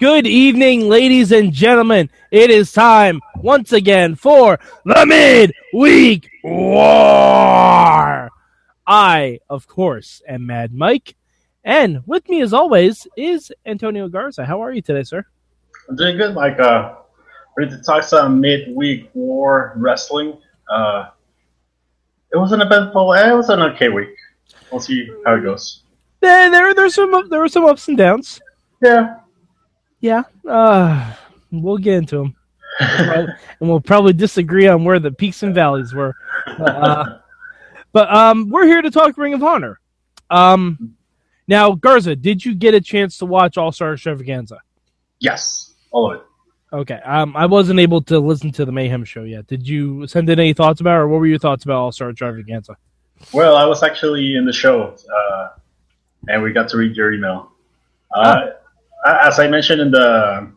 Good evening, ladies and gentlemen. It is time once again for the Midweek War. I, of course, am Mad Mike, and with me, as always, is Antonio Garza. How are you today, sir? I'm doing good, Mike. Uh, ready to talk some midweek war wrestling. Uh, it was an eventful. It was an okay week. We'll see how it goes. There, there, there's some, there were some ups and downs. Yeah, Yeah, uh, we'll get into them, and we'll probably disagree on where the peaks and valleys were. Uh, but um, we're here to talk Ring of Honor. Um, now, Garza, did you get a chance to watch All Star Extravaganza? yes, all of it. Okay, um, I wasn't able to listen to the Mayhem show yet. Did you send in any thoughts about, it, or what were your thoughts about All Star Extravaganza? Well, I was actually in the show, uh, and we got to read your email. Uh, As I mentioned in the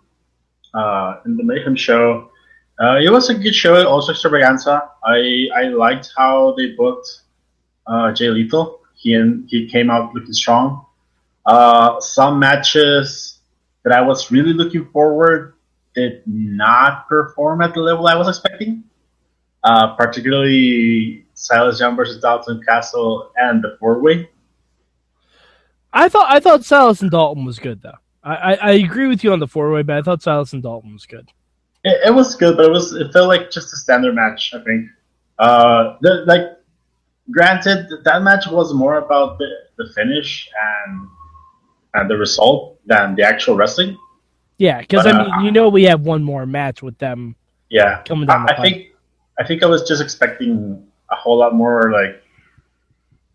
uh, in the Mayhem show, uh, it was a good show. Also, extravaganza. I I liked how they booked uh, Jay Lethal. He and he came out looking strong. Uh, some matches that I was really looking forward did not perform at the level I was expecting. Uh, particularly Silas Young versus Dalton Castle and the four way. I thought I thought Silas and Dalton was good though. I, I, agree with you on the four way, but I thought Silas and Dalton was good. It, it was good, but it was it felt like just a standard match. I think. Uh, the, like, granted, that match was more about the, the finish and and the result than the actual wrestling. Yeah, because I uh, mean, you know, we have one more match with them Yeah, coming down I, the I think I think I was just expecting a whole lot more like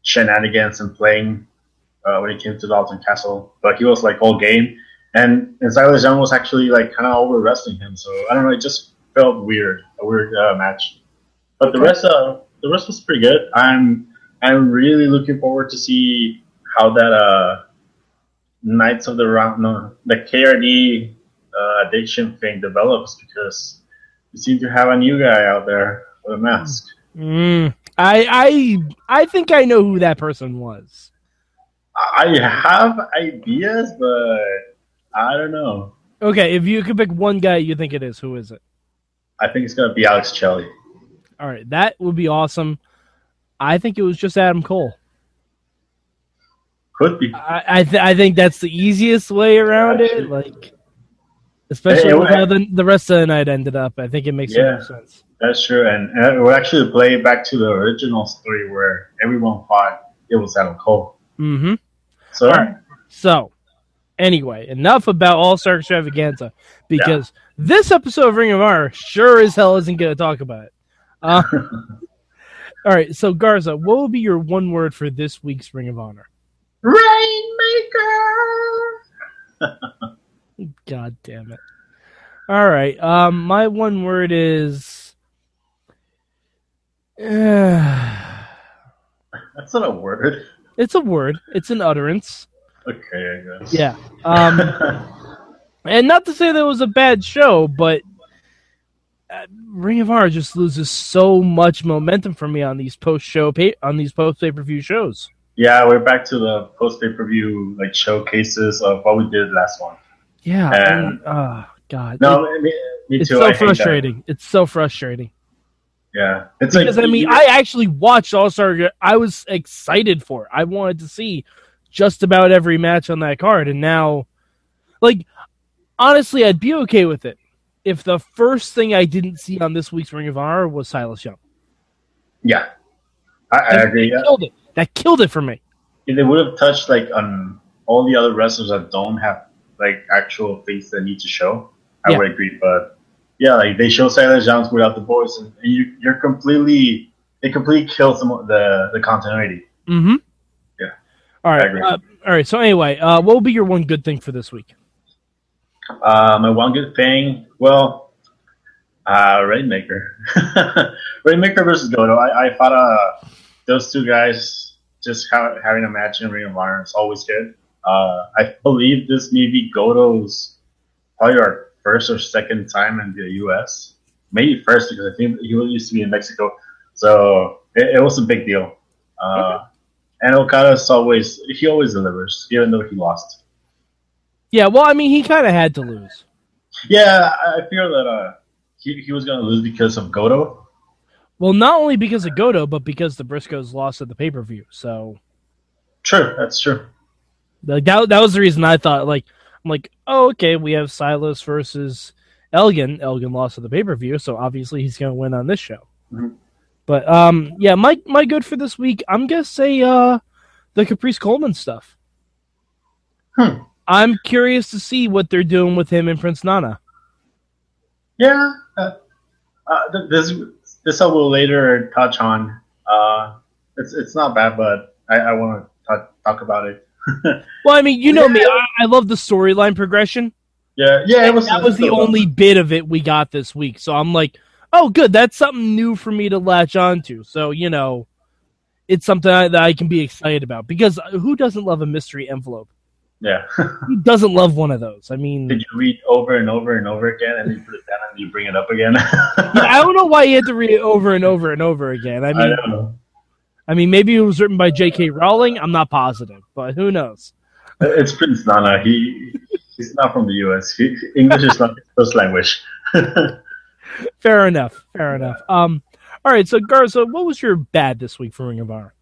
shenanigans and playing uh, when it came to Dalton Castle, but he was like all game, and and Silas Young was actually like kind of over wrestling him. So I don't know, it just felt weird, a weird uh, match. But the Okay. rest, uh, the rest was pretty good. I'm I'm really looking forward to see how that uh, Knights of the Round, no, the KRD uh, addiction thing develops because you seem to have a new guy out there with a mask. Mm, I I I think I know who that person was. I have ideas, but I don't know. Okay, if you could pick one guy you think it is, who is it? I think it's gonna be Alex Shelley. All right, that would be awesome. I think it was just Adam Cole. Could be. I I, th- I think that's the easiest way around it. Like, especially how the the rest of the night ended up. I think it makes Yeah. more sense. That's true, and, and would actually play back to the original story where everyone thought it was Adam Cole. Mm-hmm. So All right. So, anyway, enough about All Star Extravaganza because this episode of Ring of Honor sure as hell isn't going to talk about it. Uh, all right. So, Garza, what will be your one word for this week's Ring of Honor? Rainmaker. God damn it. All right. Um, my one word is. That's not a word. It's a word. It's an utterance. Okay, I guess. Yeah. Um, and not to say that it was a bad show, but uh, Ring of Honor just loses so much momentum for me on these post show pay- on these post pay per view shows. yeah, we're back to the post pay per view like showcases of what we did last one. Yeah. And- and- oh God. No, It- me, me it's too. I so that. frustrating. It's so frustrating Yeah, it's because like I mean, I actually watched All Star. I was excited for. it. I wanted to see just about every match on that card, and now, like, honestly, I'd be okay with it if the first thing I didn't see on this week's Ring of Honor was Silas Young. yeah, I, I That agree. Yeah. killed it. That killed it for me. If they would have touched like on all the other wrestlers that don't have like actual things that need to show, I Yeah. would agree. But yeah, like they show Silas Jones without the voice, and, you, you're completely it completely kills the the, the continuity. Mm-hmm. Yeah. All right. Uh, all right. So anyway, uh, what will be your one good thing for this week? Uh, my one good thing, well, uh, Rainmaker, Rainmaker versus Goto. I, I thought uh, those two guys just ha- having a match in Ring of Honor is always good. Uh, I believe this may be Goto's probably our first or second time in the U.S. Maybe first because I think he used to be in Mexico, so it, it was a big deal. Uh, And Okada's always he always delivers, even though he lost. Yeah, well, I mean, he kind of had to lose. Yeah, I feel that uh, he, he was going to lose because of Goto. Well, not only because of Goto, but because the Briscoes lost at the pay per view. So, true, that's true. Like that, that was the reason I thought. Like, I'm like, oh, okay, we have Silas versus Elgin. Elgin lost at the pay per view, so obviously he's going to win on this show. Mhm. But um, yeah, my my good for this week. I'm gonna say uh, the Caprice Coleman stuff. Hmm. I'm curious to see what they're doing with him and Prince Nana. Yeah, uh, uh, this this I will later touch on. Uh, it's it's not bad, but I, I want to talk about it. Well, I mean, you know me. I, I love the storyline progression. yeah, yeah, it was that was the only bit of it we got this week. So I'm like, oh, good. That's something new for me to latch onto. So you know, it's something I, that I can be excited about because uh, who doesn't love a mystery envelope? Yeah. Who doesn't love one of those? I mean, Did you read over and over and over again, and then you put it down and you bring it up again? yeah, I don't know why you had to read it over and over and over again. I I mean, know. I mean, maybe it was written by J.K. Rowling. I'm not positive, but who knows? It's Prince Nana. He he's not from the U.S. He, English is not his first language. Fair enough. Fair enough. Um, all right. So Garza, what was your bad this week for Ring of Honor?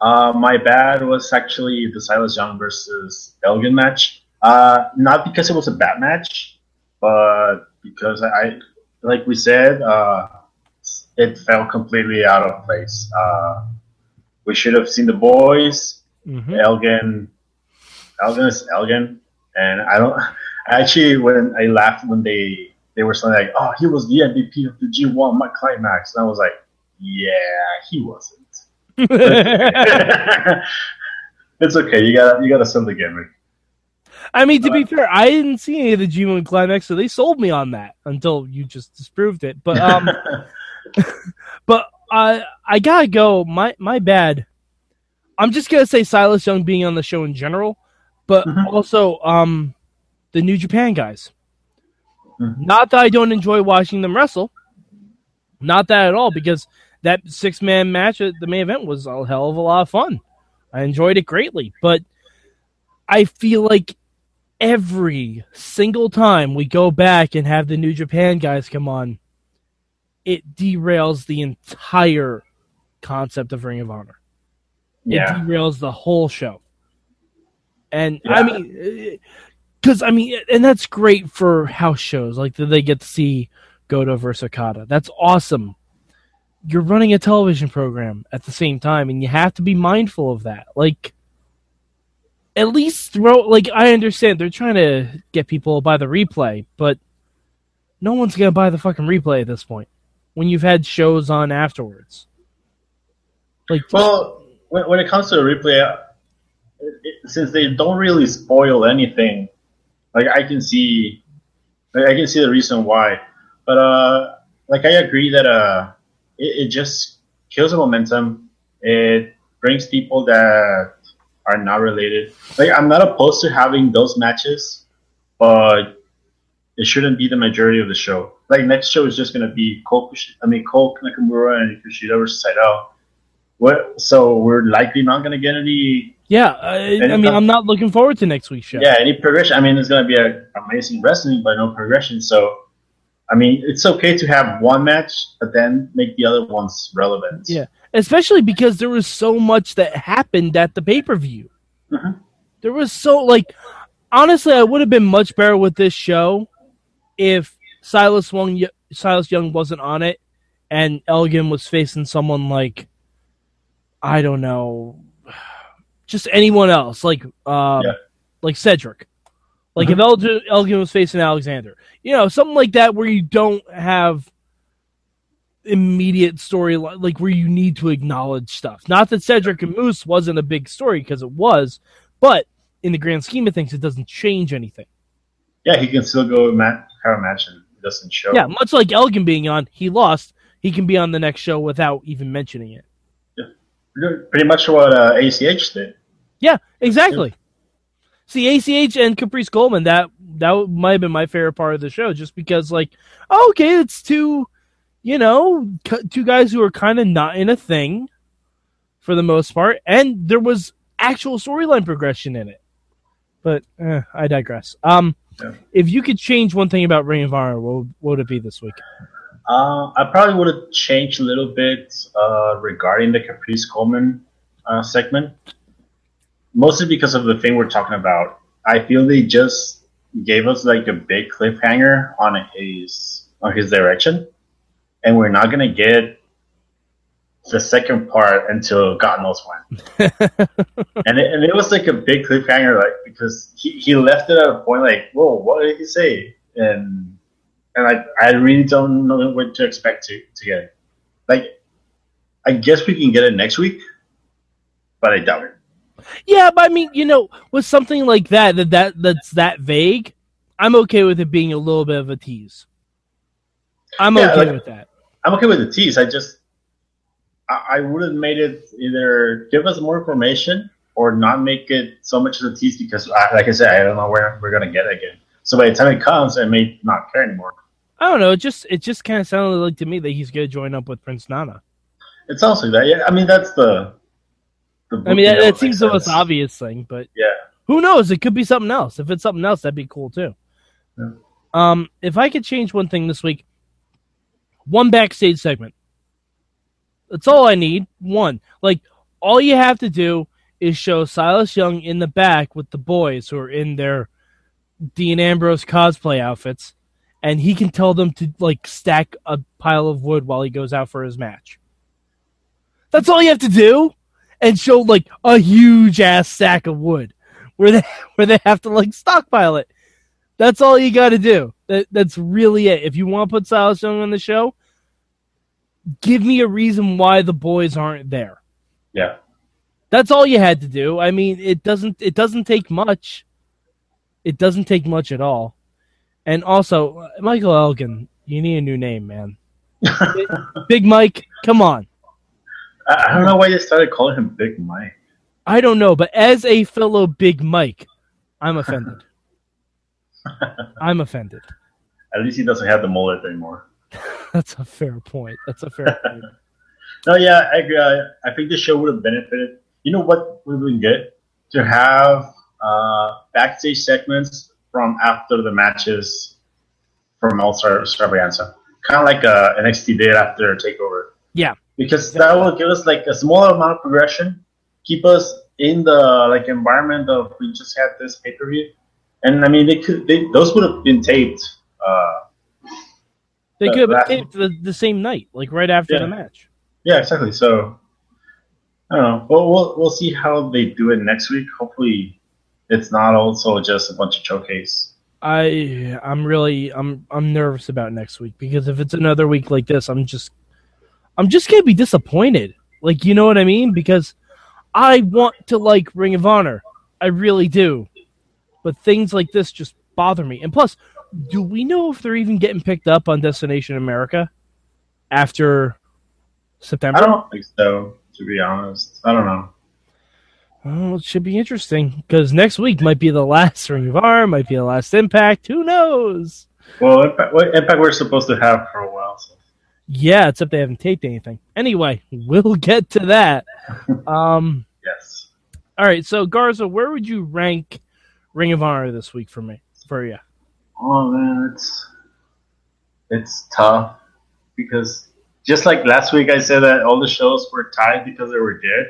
Uh, my bad was actually the Silas Young versus Elgin match. Uh, not because it was a bad match, but because I, like we said, uh, it fell completely out of place. Uh, we should have seen the boys. Mm-hmm. Elgin, Elgin is Elgin, and I don't. Actually, when I laughed when they they were saying like, "Oh, he was the MVP of the G1 my climax," and I was like, "Yeah, he wasn't." it's okay. You got to you got to sell the gimmick. I mean, to be fair, I didn't see any of the G1 climax, so they sold me on that until you just disproved it. But um, but I I gotta go. My my bad. I'm just gonna say Silas Young being on the show in general, but Mhm. also um, the New Japan guys. Mhm. Not that I don't enjoy watching them wrestle. Not that at all, because that six man match at the main event was a hell of a lot of fun. I enjoyed it greatly, but I feel like every single time we go back and have the New Japan guys come on, it derails the entire concept of Ring of Honor. It yeah, derails the whole show. And I mean, uh, because I mean, and that's great for house shows. Like that they get to see Goto versus Okada. That's awesome. You're running a television program at the same time, and you have to be mindful of that. Like, at least throw. Like, I understand they're trying to get people to buy the replay, but no one's gonna buy the fucking replay at this point. When you've had shows on afterwards, like, Well, when, when it comes to a replay, it, it, since they don't really spoil anything, like I can see, like, I can see the reason why. But uh, like I agree that uh, it, it just kills the momentum. It brings people that are not related. Like I'm not opposed to having those matches, but it shouldn't be the majority of the show. Like next show is just gonna be Cole, I mean Cole Nakamura and Kushida versus Saito. What? So we're likely not gonna get any, yeah. I, I mean, I'm not looking forward to next week's show. yeah, any progression. I mean, it's gonna be a amazing wrestling, but no progression. So, I mean, it's okay to have one match, but then make the other ones relevant. Yeah. especially because there was so much that happened at the pay per view. Mhm. There was so like honestly, I would have been much better with this show if Silas Young Silas Young wasn't on it and Elgin was facing someone like I don't know, just anyone else like uh, Yeah. like Cedric. Like Mhm. if Elgin, Elgin was facing Alexander, you know, something like that where you don't have immediate story like where you need to acknowledge stuff. Not that Cedric and Moose wasn't a big story because it was, but in the grand scheme of things, it doesn't change anything. Yeah, he can still go ma- have a match and it doesn't show. Yeah, much like Elgin being on, he lost. He can be on the next show without even mentioning it. Yeah. Pretty much what uh, ACH did. Yeah, exactly. See, ACH and Caprice Coleman that that might have been my favorite part of the show, just because like, oh, okay, it's two, you know, two guys who are kind of not in a thing, for the most part, and there was actual storyline progression in it. But eh, I digress. Um, If you could change one thing about Ring of Honor, what, would- what would it be this week? Uh, I probably would have changed a little bit uh, regarding the Caprice Coleman uh, segment, mostly because of the thing we're talking about. I feel they just gave us like a big cliffhanger on his on his direction, and we're not gonna get the second part until God knows when. and it, and it was like a big cliffhanger, like because he, he left it at a point like, whoa, what did he say? And and I, I really don't know what to expect to, to get. Like, I guess we can get it next week, but I doubt it. Yeah, but I mean, you know, with something like that, that, that that's that vague, I'm okay with it being a little bit of a tease. I'm Yeah, okay like- with that. I'm okay with the tease. I just, I, I would have made it either give us more information or not make it so much of a tease because, I, like I said, I don't know where we're gonna get it again. So by the time it comes, I may not care anymore. I don't know. It just it just kind of sounded like to me that he's going to join up with Prince Nana. It sounds like that. Yeah, I mean that's the. the I mean, that, that seems the most obvious thing, but Yeah. who knows? It could be something else. If it's something else, that'd be cool too. Yeah. Um, if I could change one thing this week, one backstage segment. That's all I need. One, like all you have to do is show Silas Young in the back with the boys who are in their Dean Ambrose cosplay outfits, and he can tell them to like stack a pile of wood while he goes out for his match. That's all you have to do, and show like a huge ass stack of wood where they where they have to like stockpile it. That's all you got to do. That that's really it. If you want to put Silas Young on the show, give me a reason why the boys aren't there. Yeah. That's all you had to do. I mean, it doesn't it doesn't take much. It doesn't take much at all. And also, uh, Michael Elgin, you need a new name, man. Big Mike, come on. I, don't know why they started calling him Big Mike. I don't know, but as a fellow Big Mike, I'm offended. I'm offended. At least he doesn't have the mullet anymore. That's a fair point. That's a fair point. No, yeah, I agree. I, I think the show would have benefited. You know what would have been good? To have uh, backstage segments from after the matches from All Star Extravaganza. Kind of like uh, NXT did after TakeOver. Yeah. Because that will give us like a smaller amount of progression, keep us in the like environment of we just had this pay per view, and I mean they could they, those would have been taped. Uh, They could have taped the, the same night, like right after Yeah. the match. Yeah, exactly. So I don't know. Well, we'll we'll see how they do it next week. Hopefully, it's not also just a bunch of showcase. I I'm really I'm I'm nervous about next week because if it's another week like this, I'm just I'm just gonna be disappointed. Like you know what I mean? Because I want to like Ring of Honor. I really do. But things like this just bother me. And plus, do we know if they're even getting picked up on Destination America after September? I don't think so. To be honest, I don't know. Oh, it should be interesting because next week might be the last Ring of Honor, might be the last Impact. Who knows? Well, Impact, Impact we're supposed to have for a while. So. Yeah, except they haven't taped anything. Anyway, we'll get to that. Um, Yes. all right, so Garza, where would you rank Ring of Honor this week for me? For you? Oh man, it's it's tough because just like last week, I said that all the shows were tied because they were good.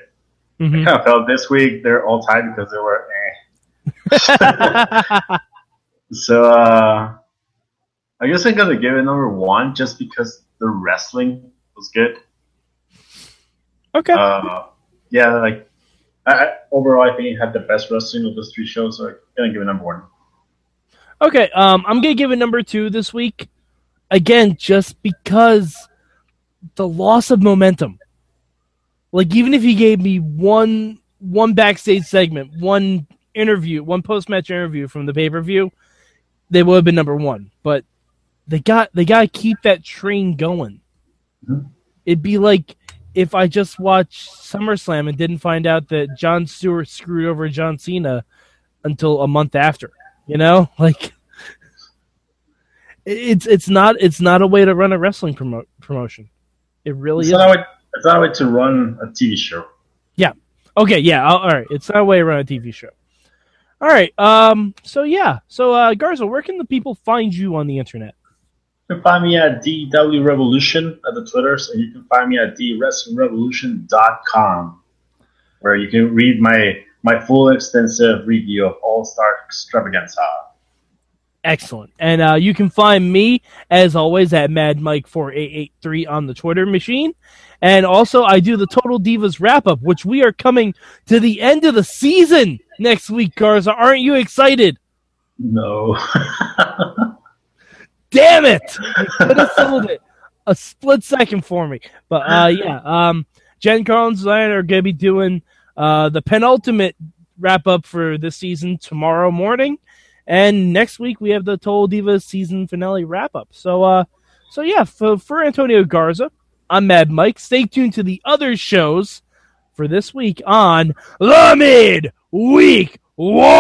Mhm. I kind of felt this week they're all tied because they were. Eh. So uh, I guess I'm gonna give it number one just because the wrestling was good. okay. Uh, yeah, like I, I, overall, I think it had the best wrestling of those three shows. So I'm gonna give it number one. Okay, um, I'm gonna give it number two this week. Again, just because the loss of momentum. Like even if he gave me one one backstage segment, one interview, one post match interview from the pay per view, they would have been number one. But they got they gotta keep that train going. Mhm. It'd be like if I just watched SummerSlam and didn't find out that Jon Stewart screwed over John Cena until a month after. You know, like it's it's not it's not a way to run a wrestling promo- promotion. It really It's is. not, a way, it's not a way to run a TV show. Yeah. Okay, yeah, I'll, all right. It's not a way to run a TV show. All right. Um. So yeah. So uh, Garza, where can the people find you on the internet? You can find me at DW Revolution at the Twitters, and you can find me at DWrestlingRevolution.com, where you can read my my full extensive review of All Star Extravaganza. Excellent. And uh, you can find me, as always, at MadMike4883 on the Twitter machine. And also, I do the Total Divas wrap up, which we are coming to the end of the season next week, Garza. Aren't you excited? No. Damn it! You could have sold it a split second for me. But uh, yeah, um, Jen Carlins and I are going to be doing uh, the penultimate wrap up for this season tomorrow morning. And next week we have the Total Divas season finale wrap up. So, uh, so yeah, for, for Antonio Garza, I'm Mad Mike. Stay tuned to the other shows for this week on the Mid Week War.